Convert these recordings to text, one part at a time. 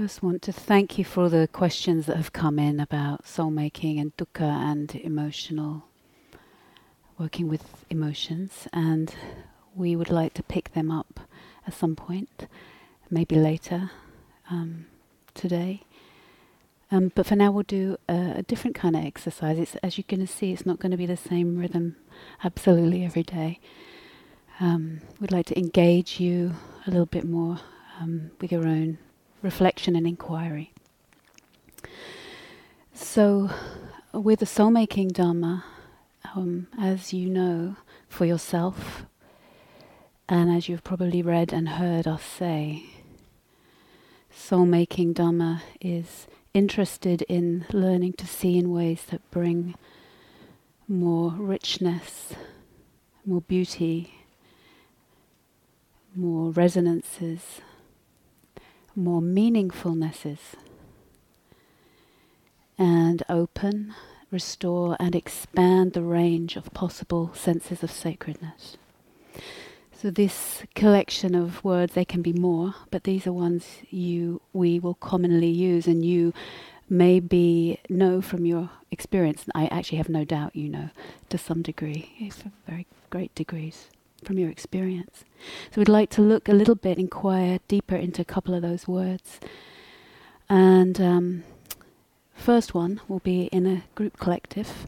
first want to thank you for all the questions that have come in about soul making and dukkha and emotional working with emotions. And we would like to pick them up at some point maybe later um, today. Um, but for now we'll do a, a different kind of exercise. It's, as you're going to see it's not going to be the same rhythm absolutely every day. Um, we'd like to engage you a little bit more um, with your own reflection and inquiry. So, with the soul making Dharma, um, as you know for yourself, and as you've probably read and heard us say, soul making Dharma is interested in learning to see in ways that bring more richness, more beauty, more resonances more meaningfulnesses and open, restore, and expand the range of possible senses of sacredness. So this collection of words, they can be more, but these are ones you we will commonly use, and you maybe know from your experience. I actually have no doubt you know to some degree, very great degrees from your experience. So we'd like to look a little bit, inquire deeper into a couple of those words. And um, first one will be in a group collective.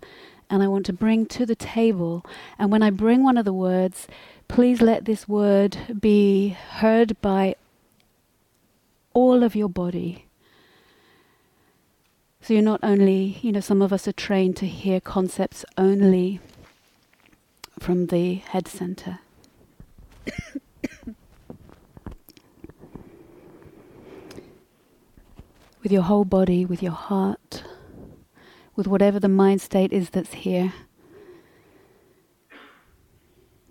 And I want to bring to the table, and when I bring one of the words, please let this word be heard by all of your body. So you're not only, you know, some of us are trained to hear concepts only from the head center. with your whole body, with your heart, with whatever the mind state is that's here.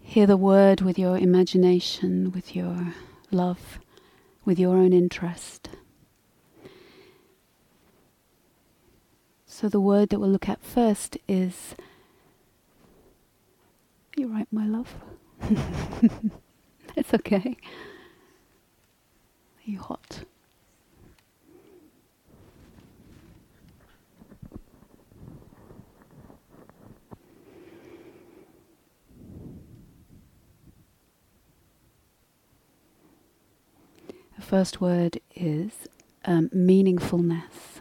Hear the word with your imagination, with your love, with your own interest. So, the word that we'll look at first is you're right, my love. it's okay. Are you hot? The first word is um, meaningfulness.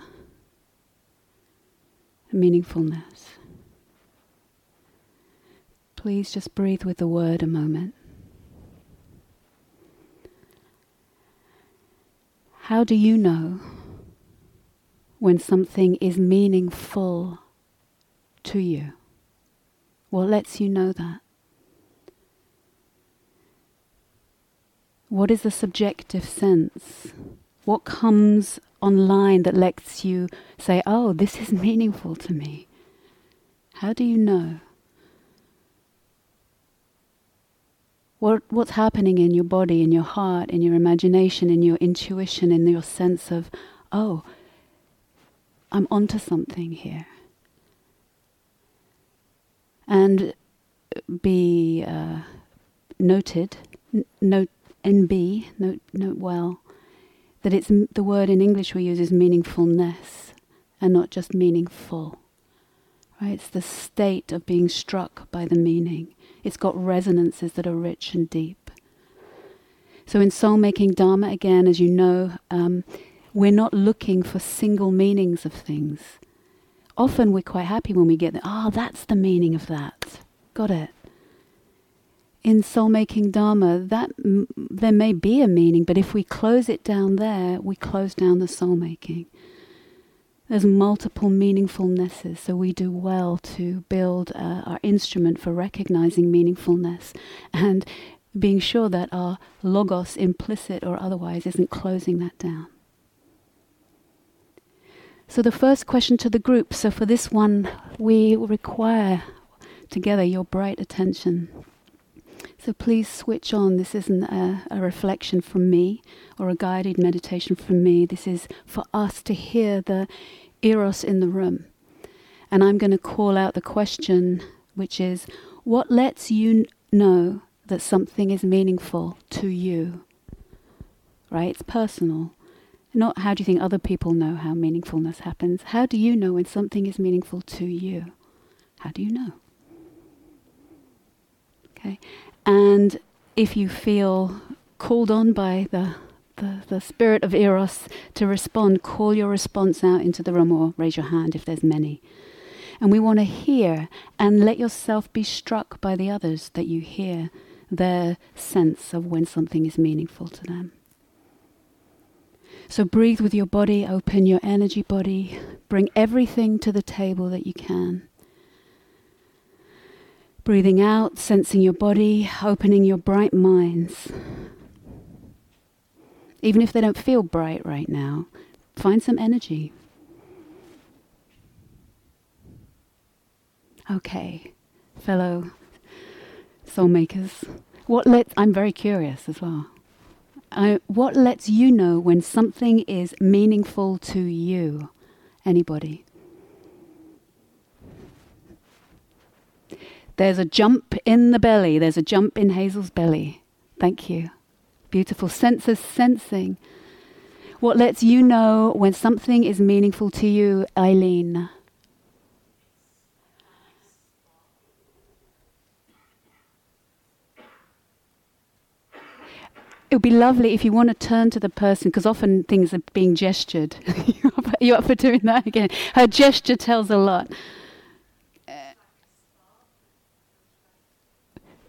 Meaningfulness. Please just breathe with the word a moment. How do you know when something is meaningful to you? What lets you know that? What is the subjective sense? What comes online that lets you say, oh, this is meaningful to me? How do you know? What, what's happening in your body, in your heart, in your imagination, in your intuition, in your sense of, oh, I'm onto something here. And be uh, noted, n- note NB, note, note well, that it's m- the word in English we use is meaningfulness and not just meaningful. Right? It's the state of being struck by the meaning. It's got resonances that are rich and deep. So, in soul making Dharma, again, as you know, um, we're not looking for single meanings of things. Often we're quite happy when we get ah, oh, that's the meaning of that. Got it. In soul making Dharma, that m- there may be a meaning, but if we close it down there, we close down the soul making. There's multiple meaningfulnesses, so we do well to build uh, our instrument for recognizing meaningfulness and being sure that our logos, implicit or otherwise, isn't closing that down. So, the first question to the group so, for this one, we require together your bright attention. So please switch on. This isn't a, a, reflection from me or a guided meditation from me. This is for us to hear the eros in the room. And I'm going to call out the question, which is what lets you know that something is meaningful to you? Right? It's personal. Not how do you think other people know how meaningfulness happens. How do you know when something is meaningful to you? How do you know? Okay. And if you feel called on by the, the, the spirit of Eros to respond, call your response out into the room or raise your hand if there's many. And we want to hear and let yourself be struck by the others that you hear their sense of when something is meaningful to them. So breathe with your body, open your energy body, bring everything to the table that you can. Breathing out, sensing your body, opening your bright minds. Even if they don't feel bright right now, find some energy. Okay, fellow soul makers, what let I'm very curious as well. Uh, what lets you know when something is meaningful to you? Anybody? There's a jump in the belly. There's a jump in Hazel's belly. Thank you. Beautiful. Senses sensing. What lets you know when something is meaningful to you, Eileen? It would be lovely if you want to turn to the person, because often things are being gestured. you up for doing that again? Her gesture tells a lot.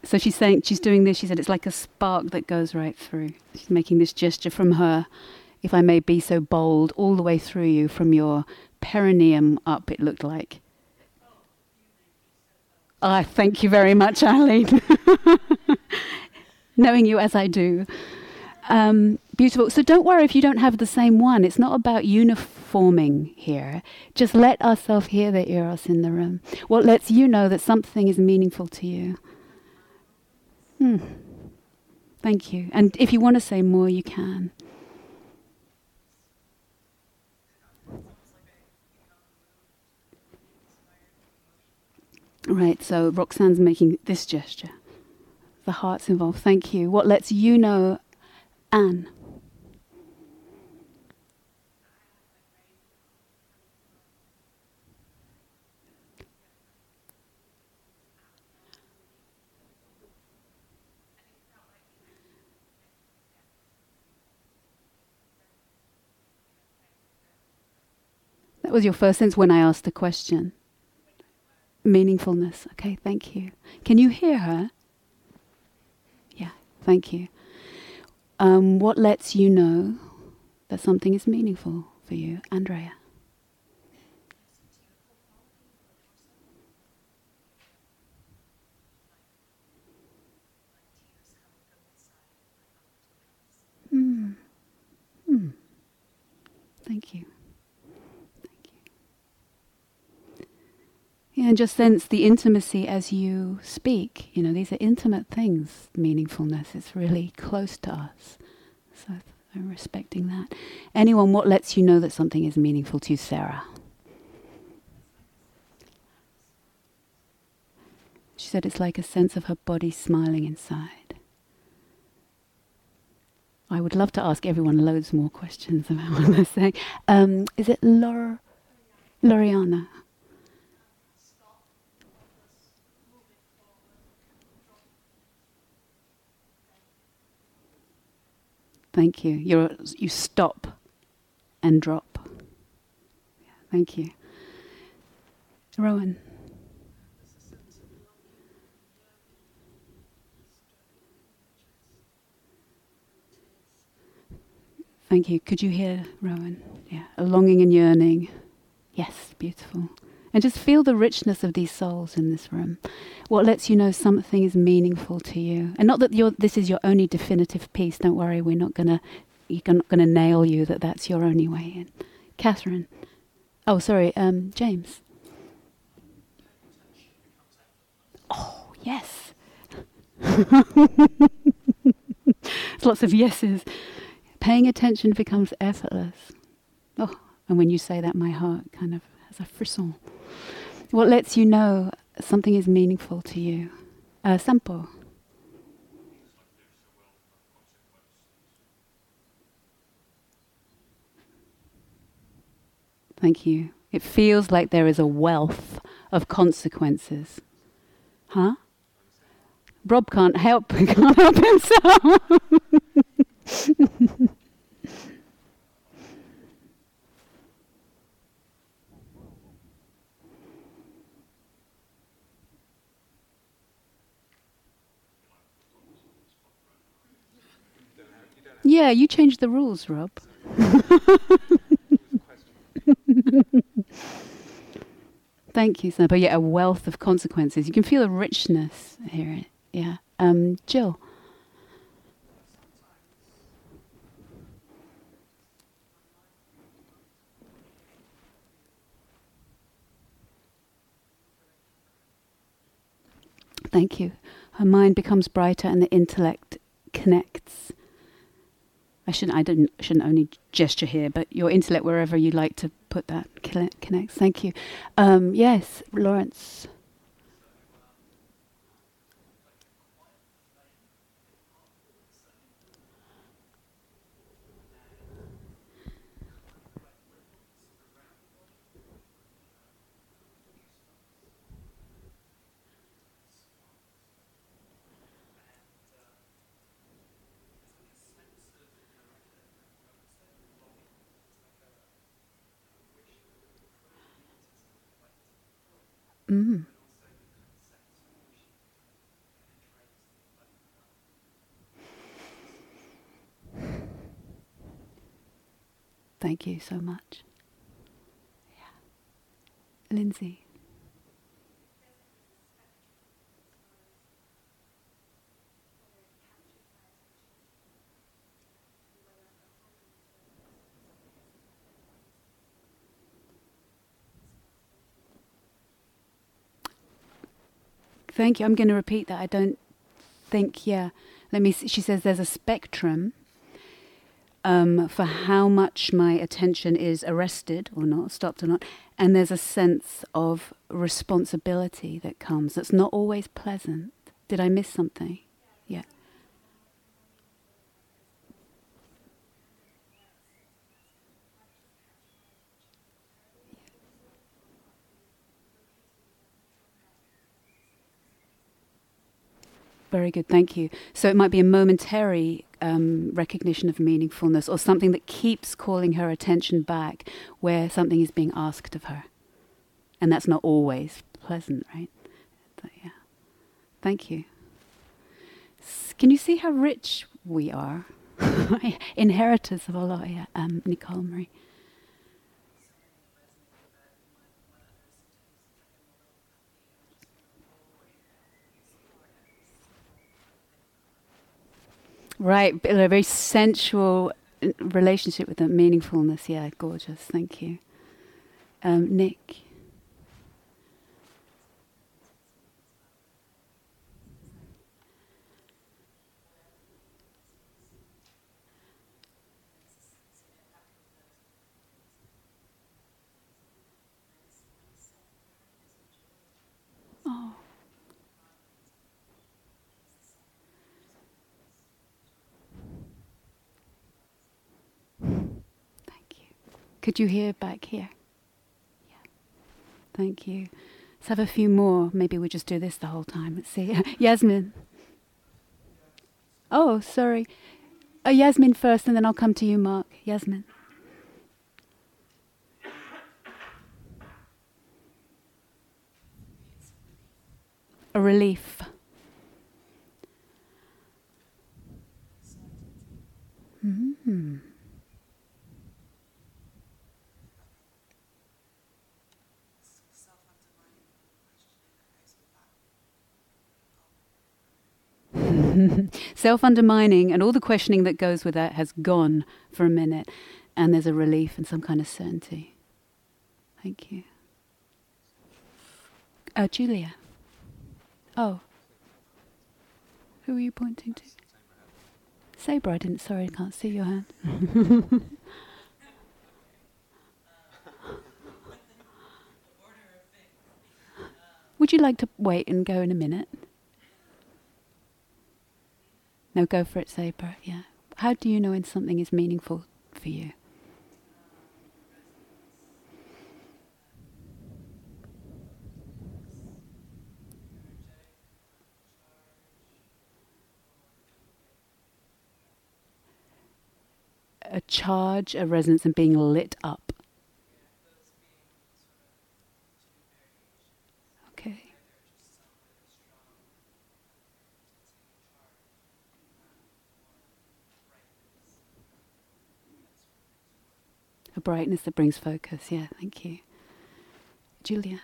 So she's saying she's doing this. She said it's like a spark that goes right through. She's making this gesture from her, if I may be so bold, all the way through you from your perineum up. It looked like. Ah, thank you very much, Eileen. knowing you as I do. Um, beautiful. So don't worry if you don't have the same one. It's not about uniforming here. Just let ourselves hear the eros in the room. What lets you know that something is meaningful to you. Hmm. Thank you. And if you want to say more, you can. Right, so Roxanne's making this gesture the heart's involved. Thank you. What lets you know, Anne? That was your first sense when I asked the question. Meaningfulness. Okay, thank you. Can you hear her? Yeah, thank you. Um, what lets you know that something is meaningful for you, Andrea? Mm. Mm. Thank you. Yeah, and just sense the intimacy as you speak. You know, these are intimate things. Meaningfulness is really close to us. So I'm respecting that. Anyone, what lets you know that something is meaningful to you, Sarah? She said it's like a sense of her body smiling inside. I would love to ask everyone loads more questions about what they're saying. Um, is it Lor- Loriana? Thank you. you you stop and drop. Thank you. Rowan. Thank you. Could you hear Rowan? Yeah, a longing and yearning. Yes, beautiful. And just feel the richness of these souls in this room. What lets you know something is meaningful to you. And not that this is your only definitive piece. Don't worry, we're not going to you're not going to nail you that that's your only way in. Catherine. Oh, sorry, um, James. Oh, yes. There's lots of yeses. Paying attention becomes effortless. Oh, and when you say that, my heart kind of has a frisson. What lets you know something is meaningful to you? Uh, Sampo. Thank you. It feels like there is a wealth of consequences. Huh? Rob can't help, can't help himself. yeah, you changed the rules, Rob. Thank you, But yeah, a wealth of consequences. You can feel a richness here. Yeah. Um, Jill. Thank you. Her mind becomes brighter and the intellect connects. I shouldn't. I didn't. Shouldn't only gesture here, but your intellect, wherever you like to put that, connects. Thank you. Um, yes, Lawrence. Mm. Thank you so much. Yeah. Lindsay. Thank you. I'm going to repeat that. I don't think, yeah. Let me see. She says there's a spectrum um, for how much my attention is arrested or not, stopped or not. And there's a sense of responsibility that comes that's not always pleasant. Did I miss something? Yeah. Very good, thank you. So it might be a momentary um, recognition of meaningfulness or something that keeps calling her attention back where something is being asked of her. And that's not always pleasant, right? But yeah. Thank you. S- can you see how rich we are? Inheritors of a lot, yeah. Um, Nicole Marie. Right, a very sensual uh, relationship with the meaningfulness. Yeah, gorgeous. Thank you. Um, Nick. Could you hear back here? Yeah. Thank you. Let's have a few more. Maybe we just do this the whole time. Let's see. Yasmin. Oh, sorry. Uh, Yasmin first, and then I'll come to you, Mark. Yasmin. A relief. Mm-hmm. Self undermining and all the questioning that goes with that has gone for a minute, and there's a relief and some kind of certainty. Thank you. Uh, Julia. Oh. Who are you pointing to? Sabre, I didn't. Sorry, I can't see your hand. Would you like to wait and go in a minute? No, go for it, Sabre. Yeah. How do you know when something is meaningful for you? A charge, a resonance, and being lit up. A brightness that brings focus, yeah, thank you. Julia.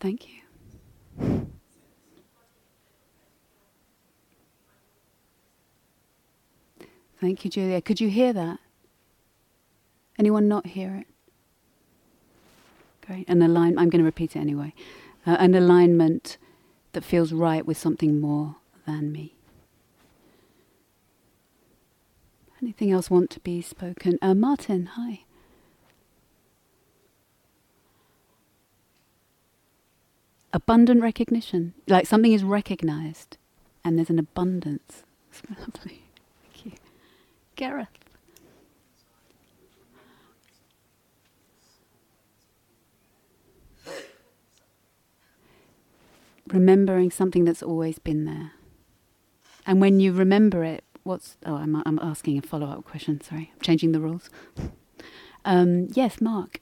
Thank you. Thank you, Julia. Could you hear that? Anyone not hear it? Great. An alignment, I'm going to repeat it anyway. Uh, an alignment that feels right with something more than me. Anything else want to be spoken? Uh, Martin, hi. abundant recognition. Like something is recognized and there's an abundance. lovely. Thank you. Gareth. Remembering something that's always been there. And when you remember it, what's. Oh, I'm, I'm asking a follow up question, sorry. I'm changing the rules. Um, yes, Mark.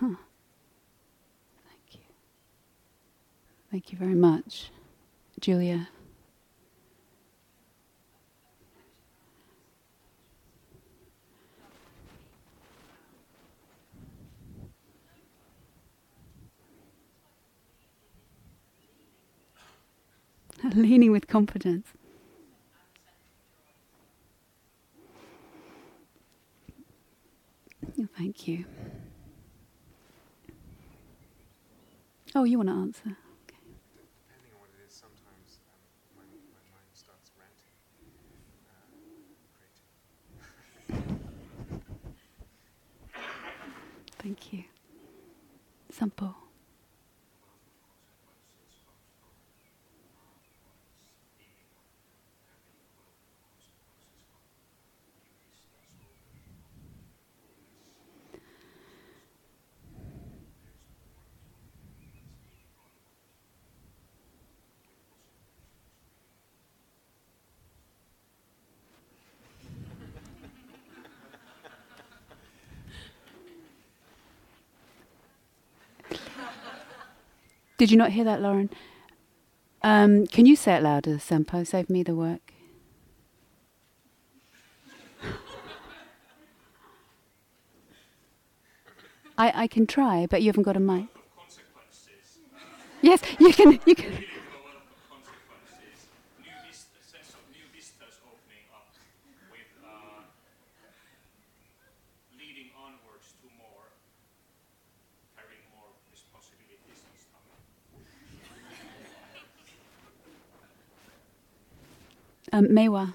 Thank you. Thank you very much. Julia. Leaning with confidence. Oh, thank you. Oh, you want to answer? Thank you. Sampo. Did you not hear that, Lauren? Um, can you say it louder, Sempo? Save me the work. I, I can try, but you haven't got a mic. Yes, you can. You can. Um, Mewa.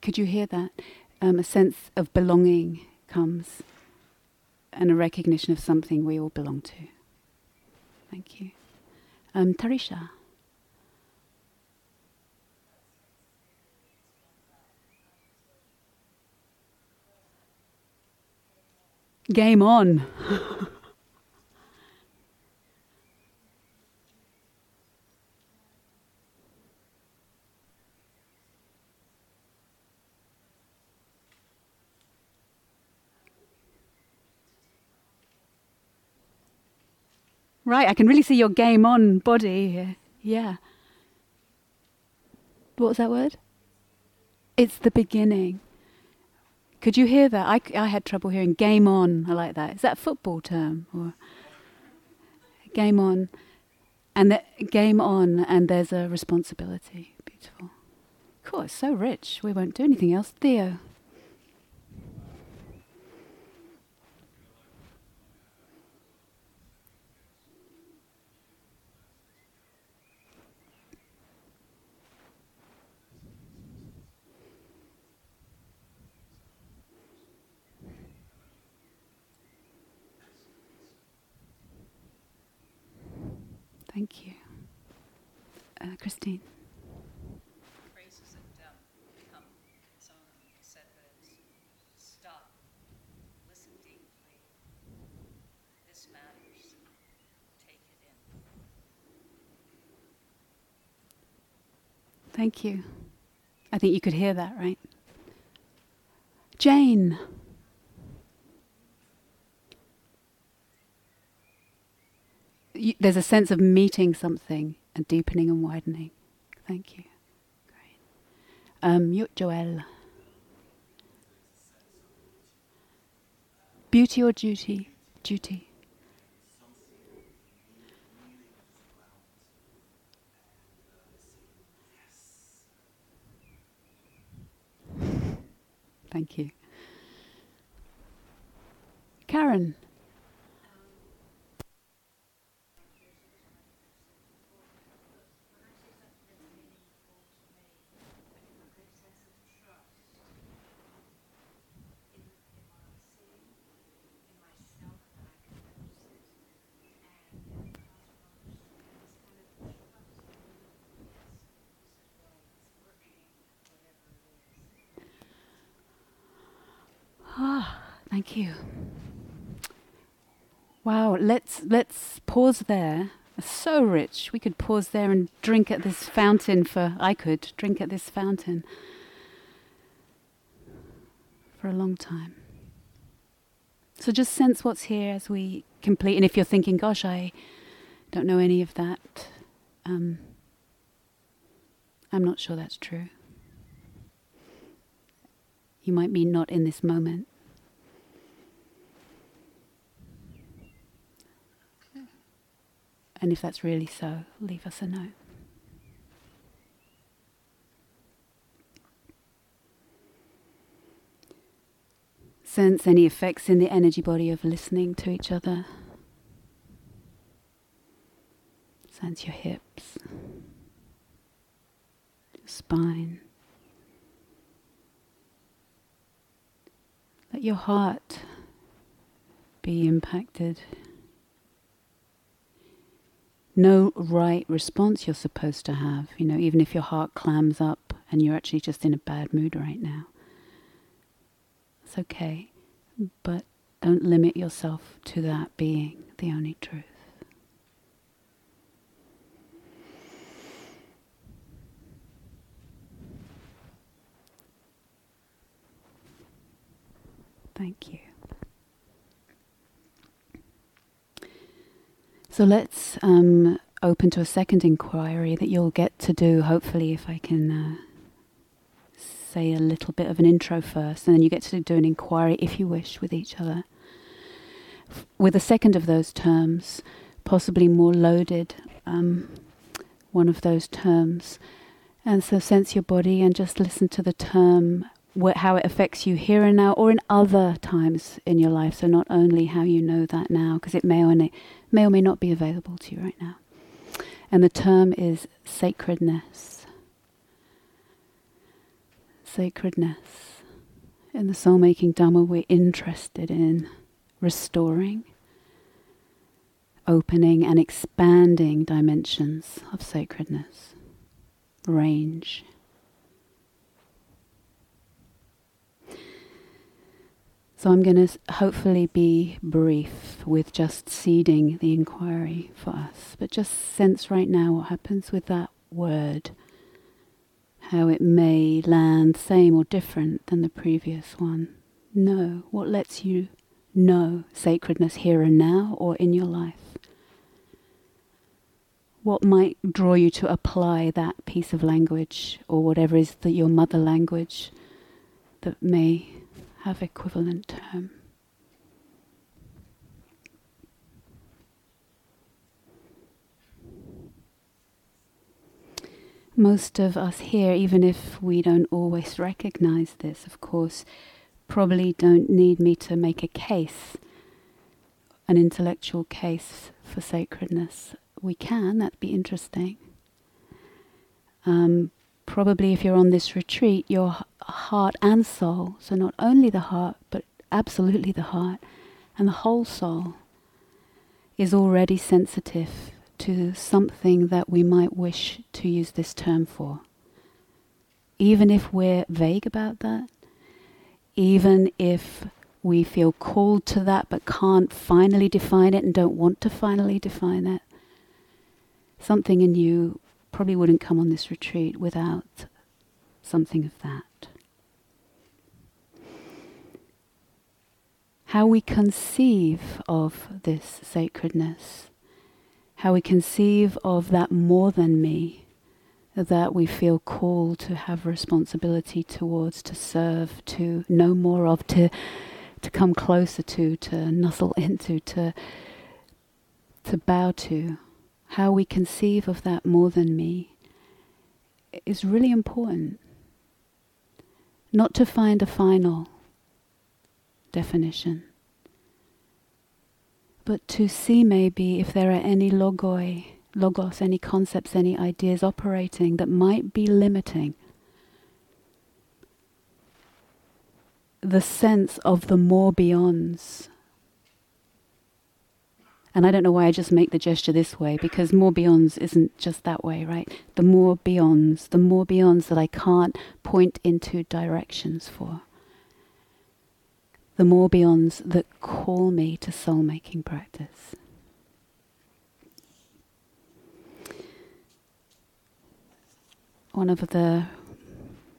Could you hear that? Um, a sense of belonging comes and a recognition of something we all belong to. Thank you. Um, Tarisha. Game on. right, I can really see your game on body. Yeah. What was that word? It's the beginning. Could you hear that? I, I had trouble hearing game on. I like that. Is that a football term or game on? And the game on, and there's a responsibility. Beautiful. Cool. It's so rich. We won't do anything else. Theo. Thank you. Uh, Christine. Phrases that um, come, some of them said that it's stop, listen deeply, this matters, take it in. Thank you. I think you could hear that, right? Jane. There's a sense of meeting something and deepening and widening. Thank you. Great. Um, Yo- Joelle. Beauty or duty? Duty. Thank you. Karen. Ah, thank you. Wow, let's let's pause there. It's so rich. We could pause there and drink at this fountain for I could drink at this fountain for a long time. So just sense what's here as we complete and if you're thinking, gosh, I don't know any of that, um, I'm not sure that's true. You might mean not in this moment. And if that's really so, leave us a note. Sense any effects in the energy body of listening to each other. Sense your hips, your spine. Let your heart be impacted. No right response you're supposed to have, you know, even if your heart clams up and you're actually just in a bad mood right now. It's okay, but don't limit yourself to that being the only truth. Thank you. So let's um, open to a second inquiry that you'll get to do, hopefully, if I can uh, say a little bit of an intro first, and then you get to do an inquiry, if you wish, with each other. F- With the second of those terms, possibly more loaded, um, one of those terms. And so sense your body and just listen to the term how it affects you here and now or in other times in your life. So not only how you know that now, because it may or, may, may or may not be available to you right now. And the term is sacredness. Sacredness. In the soul making Dhamma, we're interested in restoring, opening, and expanding dimensions of sacredness, range. So I'm going to hopefully be brief with just seeding the inquiry for us, but just sense right now what happens with that word, how it may land same or different than the previous one. Know what lets you know sacredness here and now or in your life. What might draw you to apply that piece of language or whatever is your mother language that may have equivalent term. Most of us here, even if we don't always recognize this, of course, probably don't need me to make a case, an intellectual case for sacredness. We can, that'd be interesting. Um, probably if you're on this retreat, your h- heart and soul, so not only the heart, but absolutely the heart and the whole soul, is already sensitive to something that we might wish to use this term for. Even if we're vague about that, even if we feel called to that but can't finally define it and don't want to finally define it, something in you probably wouldn't come on this retreat without something of that. How we conceive of this sacredness, how we conceive of that more than me, that we feel called to have responsibility towards, to serve, to know more of, to to come closer to, to nuzzle into, to to bow to. How we conceive of that more than me is really important. Not to find a final definition, but to see maybe if there are any logoi, logos, any concepts, any ideas operating that might be limiting the sense of the more beyonds and I don't know why I just make the gesture this way because more beyonds isn't just that way, right? The more beyonds, the more beyonds that I can't point into directions for. The more beyonds that call me to soul making practice. One of the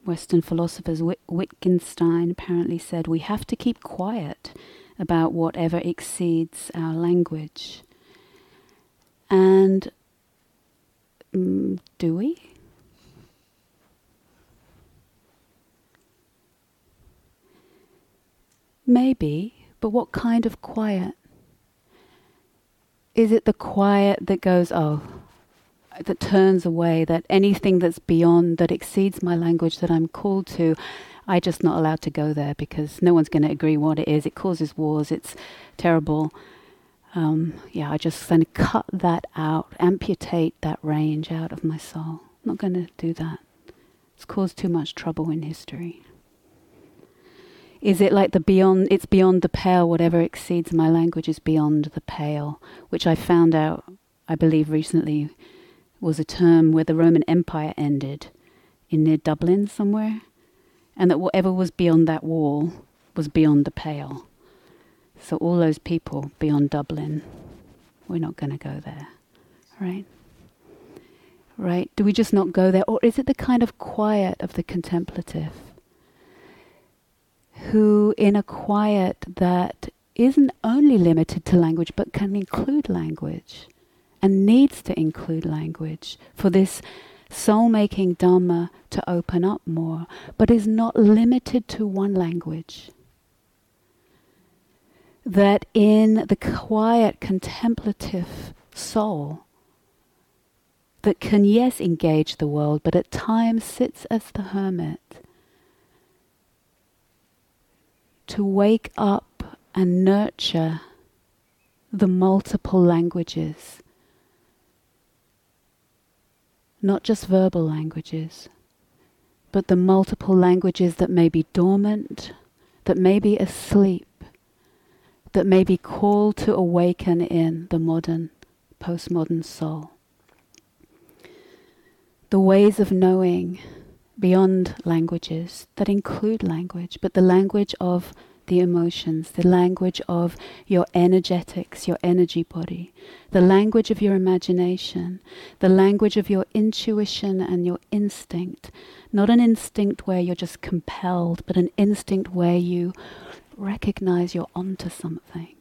Western philosophers, Wittgenstein, apparently said, We have to keep quiet about whatever exceeds our language. And mm, do we? Maybe, but what kind of quiet? Is it the quiet that goes, oh, that turns away, that anything that's beyond, that exceeds my language that I'm called to, I just not allowed to go there because no one's going to agree what it is. It causes wars. It's terrible. Um, yeah, I just kind of cut that out, amputate that range out of my soul. I'm not going to do that. It's caused too much trouble in history. Is it like the beyond? It's beyond the pale. Whatever exceeds my language is beyond the pale, which I found out, I believe, recently, was a term where the Roman Empire ended, in near Dublin somewhere and that whatever was beyond that wall was beyond the pale. So all those people beyond Dublin, we're not going to go there, right? Right? Do we just not go there? Or is it the kind of quiet of the contemplative? Who, in a quiet that isn't only limited to language but can include language and needs to include language for this soul making Dhamma to open up more, but is not limited to one language. That in the quiet contemplative soul, that can, yes, engage the world, but at times sits as the hermit, to wake up and nurture the multiple languages not just verbal languages, but the multiple languages that may be dormant, that may be asleep, that may be called to awaken in the modern, postmodern soul. The ways of knowing beyond languages that include language, but the language of the emotions, the language of your energetics, your energy body, the language of your imagination, the language of your intuition and your instinct. Not an instinct where you're just compelled, but an instinct where you recognize you're onto something.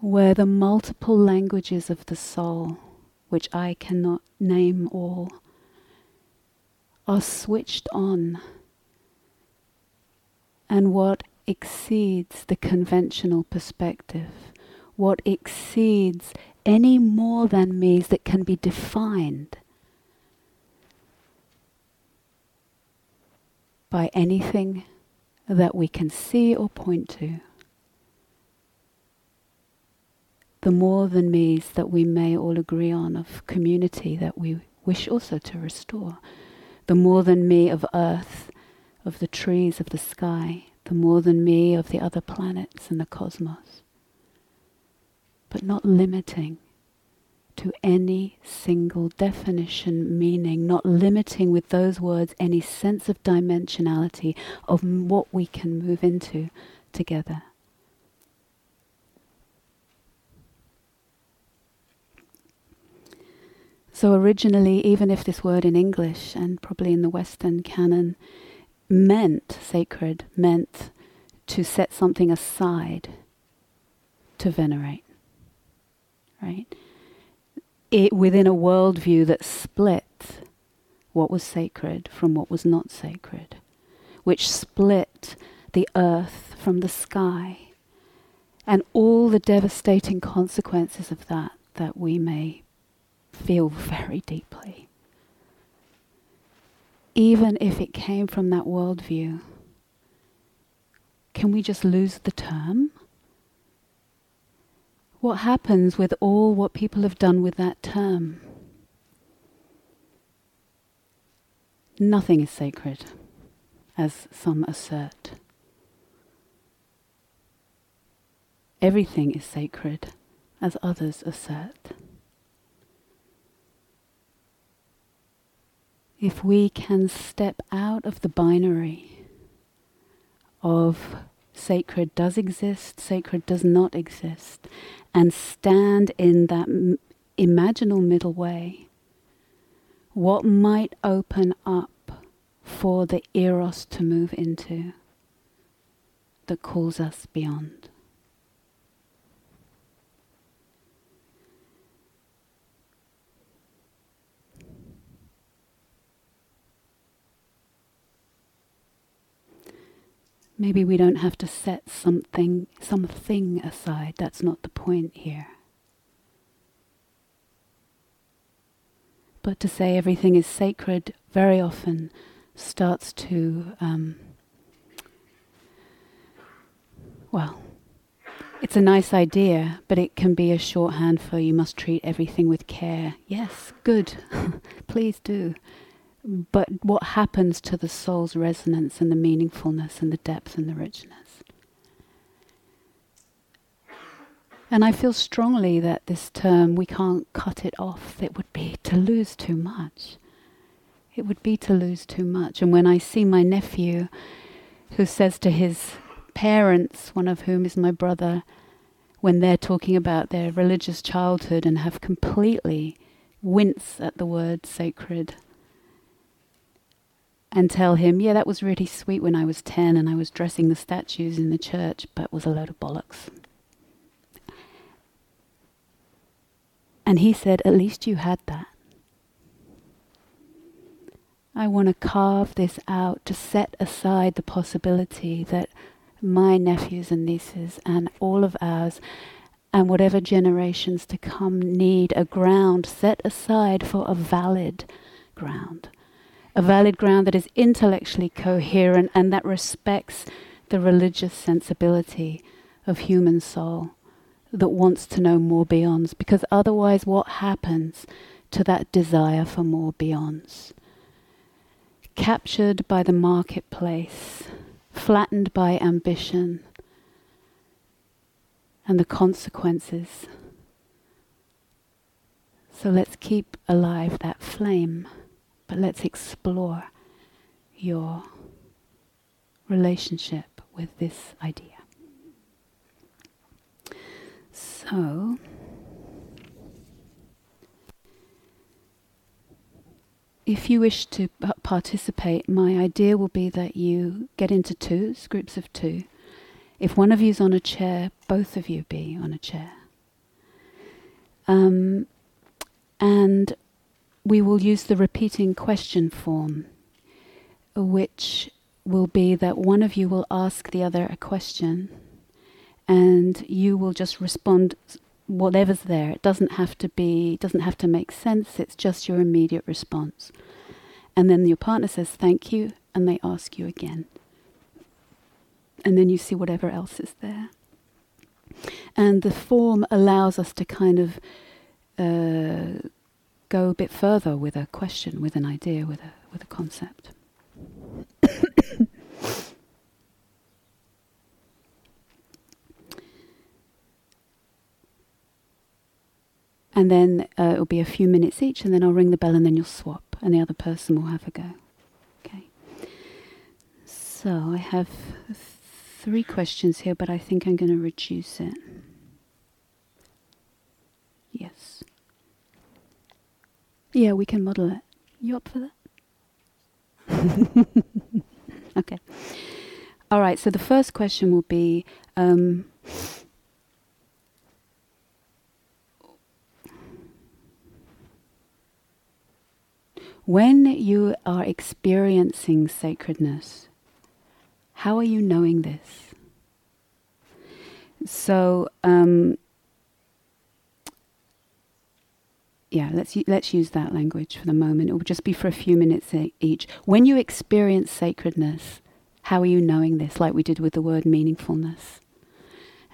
Where the multiple languages of the soul, which I cannot name all, are switched on and what exceeds the conventional perspective, what exceeds any more than me's that can be defined by anything that we can see or point to. The more than me's that we may all agree on of community that we wish also to restore. The more than me of earth of the trees of the sky, the more than me of the other planets and the cosmos. but not limiting to any single definition, meaning, not limiting with those words any sense of dimensionality of what we can move into together. So, originally, even if this word in English and probably in the Western canon meant sacred, meant to set something aside to venerate, right? It within a worldview that split what was sacred from what was not sacred, which split the earth from the sky, and all the devastating consequences of that that we may feel very deeply. Even if it came from that worldview, can we just lose the term? What happens with all what people have done with that term? Nothing is sacred, as some assert. Everything is sacred, as others assert. If we can step out of the binary of sacred does exist, sacred does not exist, and stand in that m- imaginal middle way, what might open up for the eros to move into that calls us beyond? Maybe we don't have to set something, something aside. That's not the point here. But to say everything is sacred very often starts to, um, well, it's a nice idea, but it can be a shorthand for you must treat everything with care. Yes, good. Please do but what happens to the soul's resonance and the meaningfulness and the depth and the richness. And I feel strongly that this term, we can't cut it off. It would be to lose too much. It would be to lose too much. And when I see my nephew, who says to his parents, one of whom is my brother, when they're talking about their religious childhood and have completely wince at the word sacred and tell him, yeah, that was really sweet when I was 10 and I was dressing the statues in the church, but it was a load of bollocks. And he said, at least you had that. I want to carve this out to set aside the possibility that my nephews and nieces and all of ours and whatever generations to come need a ground set aside for a valid ground a valid ground that is intellectually coherent and that respects the religious sensibility of human soul that wants to know more beyonds because otherwise what happens to that desire for more beyonds? Captured by the marketplace flattened by ambition and the consequences. So let's keep alive that flame but let's explore your relationship with this idea. So, if you wish to participate, my idea will be that you get into twos, groups of two. If one of you is on a chair, both of you be on a chair. Um, and we will use the repeating question form, which will be that one of you will ask the other a question and you will just respond whatever's there. It doesn't have to be, doesn't have to make sense, it's just your immediate response. And then your partner says thank you and they ask you again. And then you see whatever else is there. And the form allows us to kind of uh, go a bit further with a question, with an idea, with a, with a concept. And then uh, it'll be a few minutes each, and then I'll ring the bell, and then you'll swap, and the other person will have a go. Okay. So I have th- three questions here, but I think I'm going to reduce it. Yes. Yeah, we can model it. You up for that? okay. All right, so the first question will be um, When you are experiencing sacredness, how are you knowing this? So, um, yeah, let's let's use that language for the moment. It will just be for a few minutes each. When you experience sacredness, how are you knowing this? Like we did with the word meaningfulness,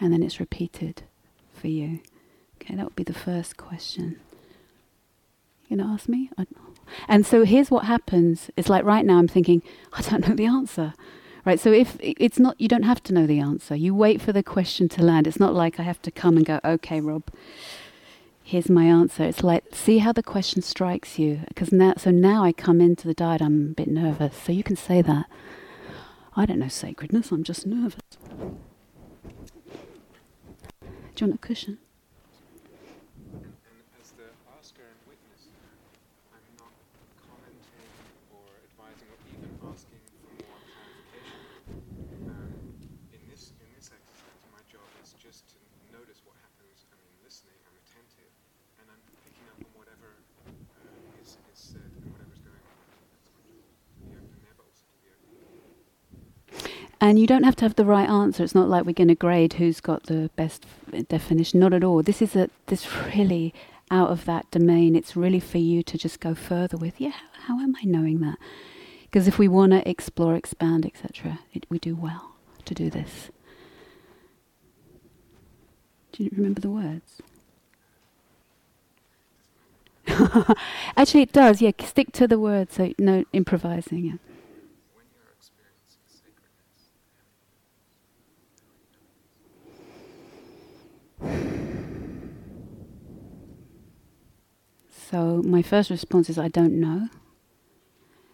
and then it's repeated for you. Okay, that would be the first question. You gonna ask me? and so here's what happens. It's like right now I'm thinking I don't know the answer. Right, so if it's not, you don't have to know the answer. You wait for the question to land. It's not like I have to come and go, okay, Rob, here's my answer. It's like see how the question strikes you, because now, so now I come into the dyad. I'm a bit nervous, so you can say that. I don't know sacredness. I'm just nervous. Do you want a cushion? And you don't have to have the right answer. It's not like we're going to grade who's got the best definition. Not at all. This is a this really out of that domain. It's really for you to just go further with. Yeah, how, how am I knowing that? Because if we want to explore, expand, etc., we do well to do this. Do you remember the words? Actually, it does. Yeah, stick to the words. So no improvising. Yeah. So my first response is I don't know.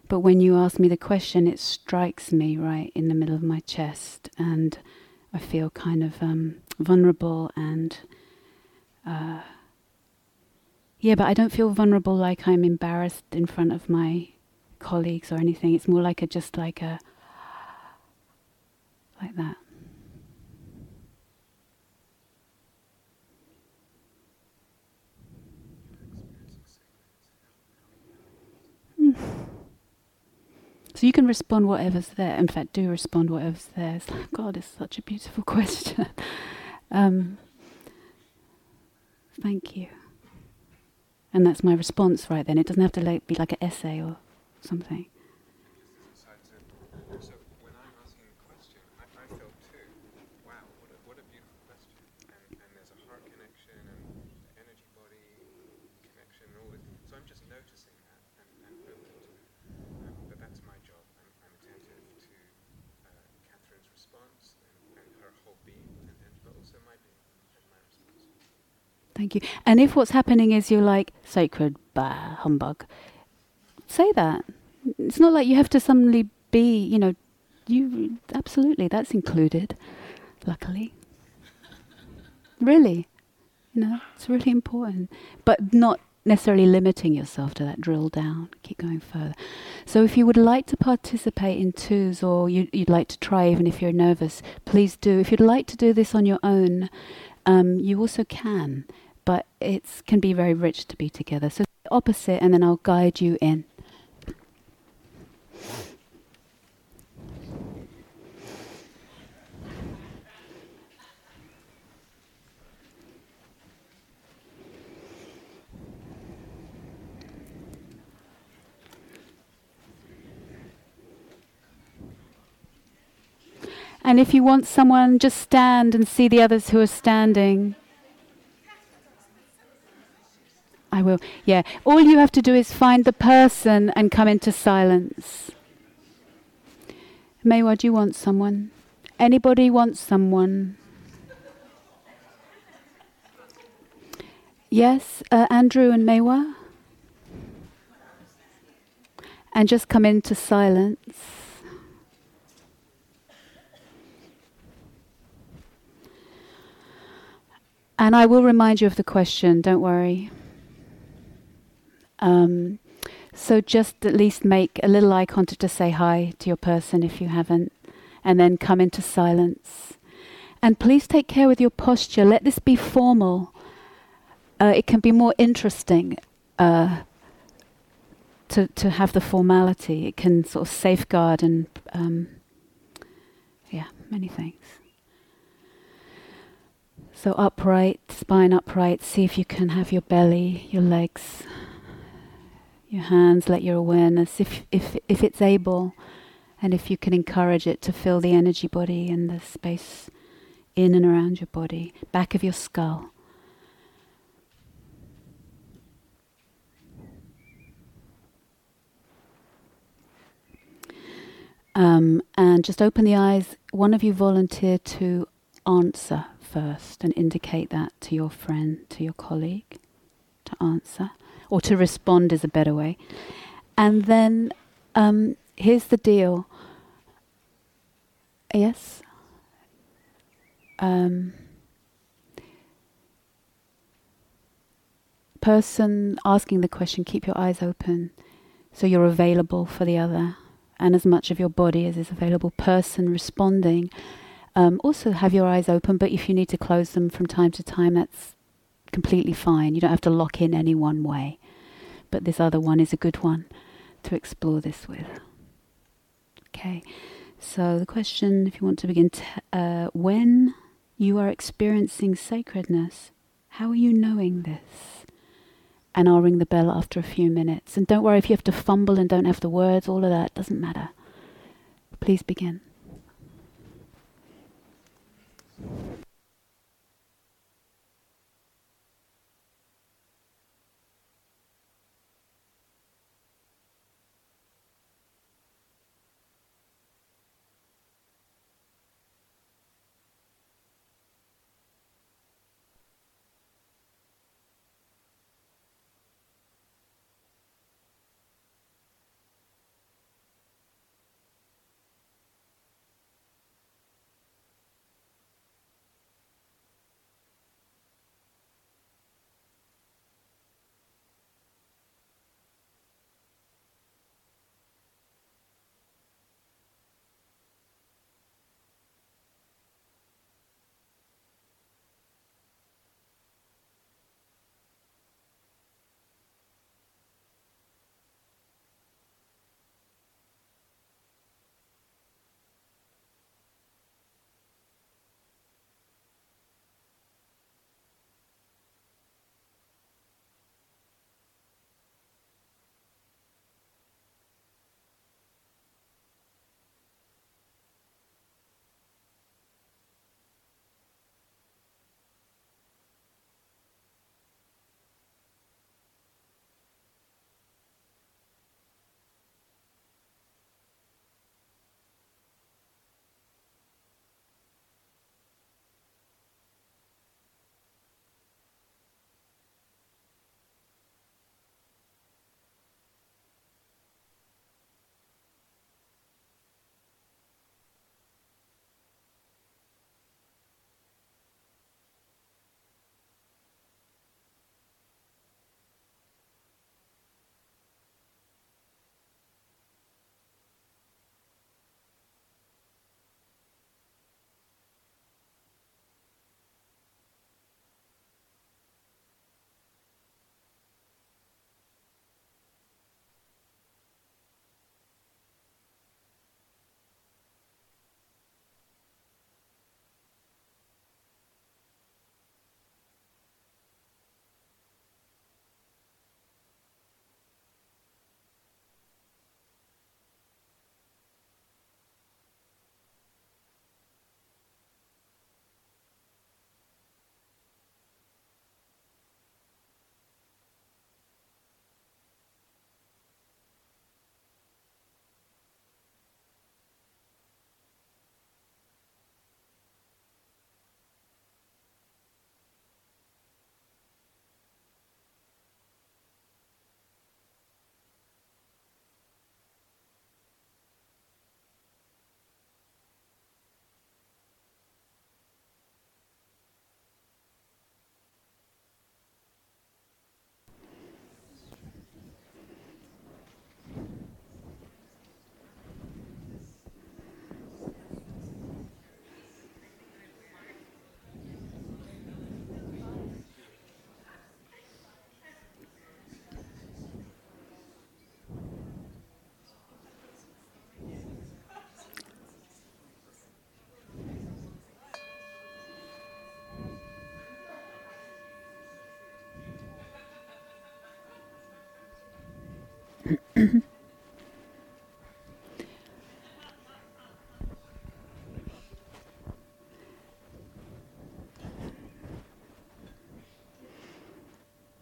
But when you ask me the question, it strikes me right in the middle of my chest, and I feel kind of um, vulnerable and. Uh, yeah, but I don't feel vulnerable like I'm embarrassed in front of my colleagues or anything. It's more like a just like a like that. So you can respond whatever's there. In fact, do respond whatever's there. It's like, God, it's such a beautiful question. um, thank you. And that's my response right then. It doesn't have to like, be like an essay or something. Thank you. And if what's happening is you're like, sacred, bah, humbug, say that. It's not like you have to suddenly be, you know, you absolutely, that's included, luckily. really. You know, it's really important. But not necessarily limiting yourself to that drill down. Keep going further. So, if you would like to participate in twos or you, would like to try, even if you're nervous, please do. If you'd like to do this on your own, um, you also can but it can be very rich to be together. So opposite, and then I'll guide you in. And if you want someone, just stand and see the others who are standing. I will. Yeah. All you have to do is find the person and come into silence. Maywa, do you want someone? Anybody want someone? Yes, uh, Andrew and Maywa? And just come into silence. And I will remind you of the question, don't worry. Um, so just at least make a little eye contact to say hi to your person if you haven't, and then come into silence. And please take care with your posture. Let this be formal. Uh, it can be more interesting uh, to to have the formality. It can sort of safeguard and um, yeah, many things. So upright, spine upright. See if you can have your belly, your legs, your hands. Let your awareness, if if if it's able, and if you can encourage it to fill the energy body and the space in and around your body, back of your skull. Um, and just open the eyes. One of you volunteer to answer first and indicate that to your friend, to your colleague, to answer. Or to respond is a better way. And then um, here's the deal. Yes? Um, person asking the question, keep your eyes open so you're available for the other and as much of your body as is available. Person responding, um, also have your eyes open, but if you need to close them from time to time, that's completely fine. You don't have to lock in any one way. But this other one is a good one to explore this with. Okay, so the question, if you want to begin, t- uh, when you are experiencing sacredness, how are you knowing this? And I'll ring the bell after a few minutes. And don't worry if you have to fumble and don't have the words, all of that doesn't matter. Please begin.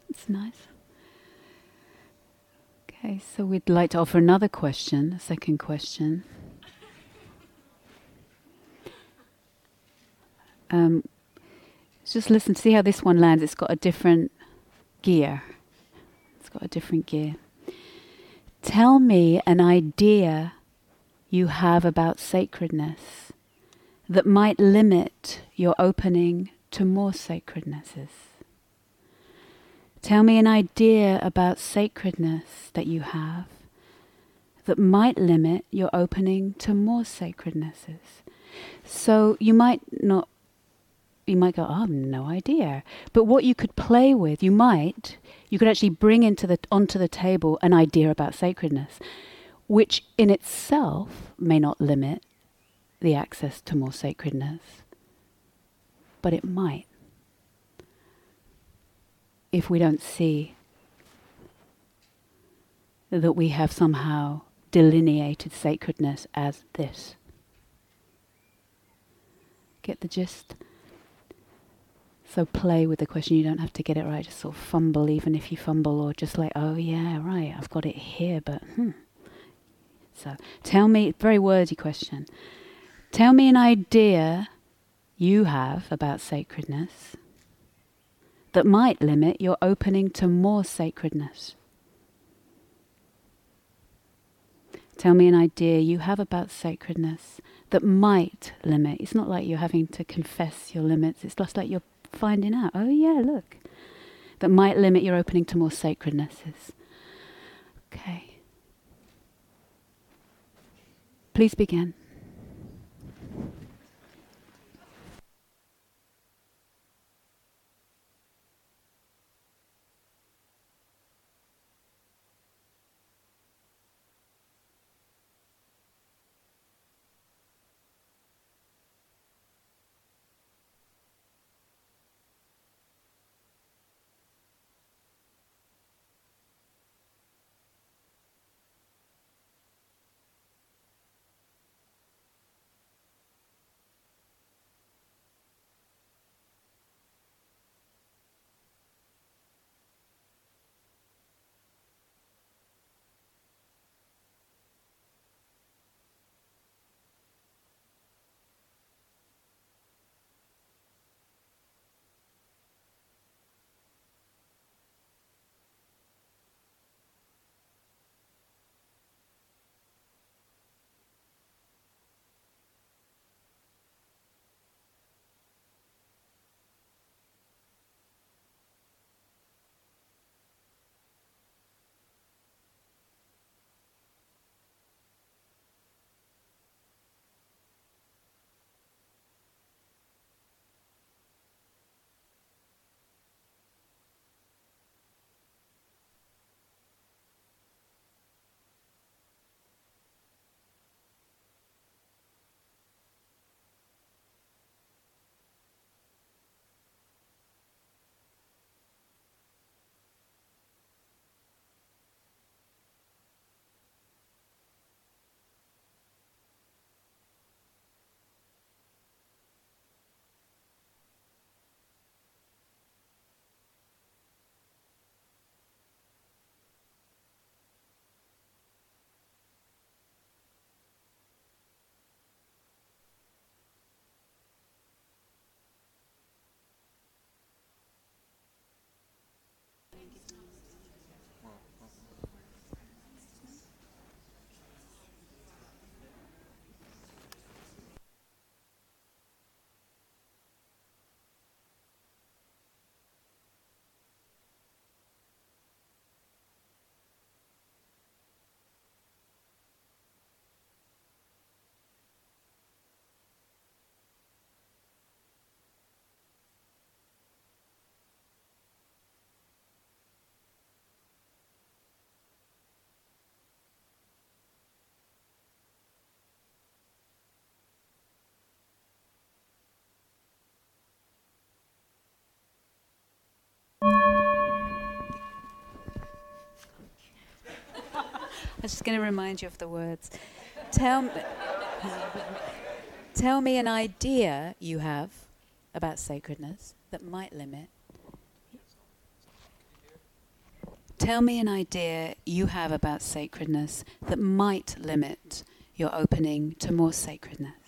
It's nice. Okay, so we'd like to offer another question, a second question. Um, just listen, to see how this one lands. It's got a different gear. It's got a different gear. Tell me an idea you have about sacredness that might limit your opening to more sacrednesses. Tell me an idea about sacredness that you have that might limit your opening to more sacrednesses. So you might not, you might go, oh, no idea. But what you could play with, you might, you could actually bring into the, onto the table an idea about sacredness, which in itself may not limit the access to more sacredness, but it might if we don't see that we have somehow delineated sacredness as this. Get the gist? So play with the question. You don't have to get it right. Just sort of fumble, even if you fumble, or just like, oh yeah, right, I've got it here, but hmm. So tell me, very wordy question. Tell me an idea you have about sacredness that might limit your opening to more sacredness. Tell me an idea you have about sacredness that might limit. It's not like you're having to confess your limits, it's just like you're finding out, oh, yeah, look, that might limit your opening to more sacrednesses. Okay. Please begin. Was just going to remind you of the words. Tell me, tell me an idea you have about sacredness that might limit. Tell me an idea you have about sacredness that might limit your opening to more sacredness.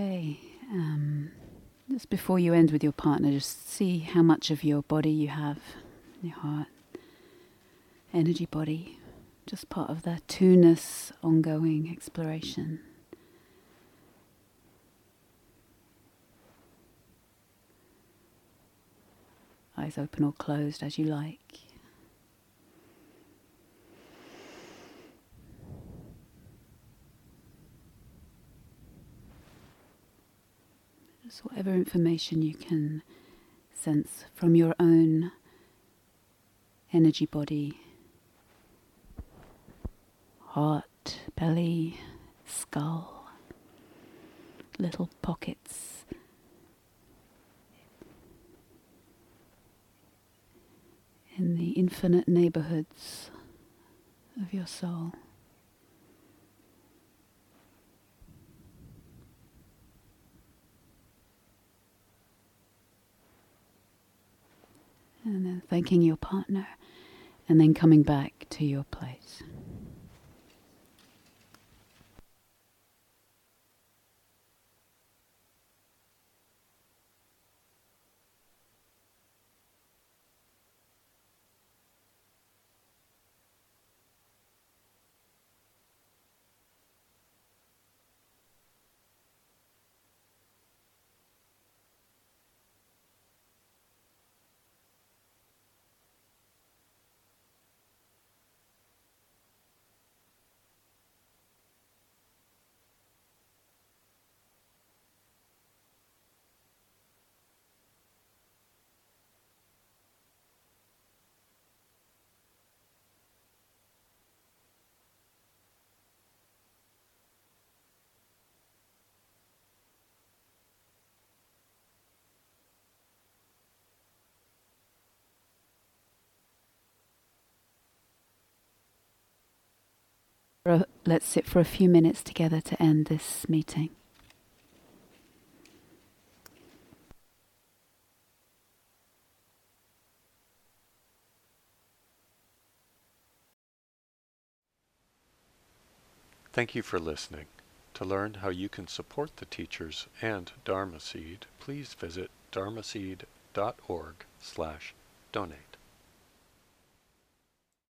Okay. Um, just before you end with your partner, just see how much of your body you have, your heart, energy body, just part of that two-ness ongoing exploration. Eyes open or closed as you like. Just whatever information you can sense from your own energy body, heart, belly, skull, little pockets. In the infinite neighborhoods of your soul. And then thanking your partner, and then coming back to your place. Let's sit for a few minutes together to end this meeting. Thank you for listening. To learn how you can support the teachers and Dharma Seed, please visit dharmaseed.org slash donate.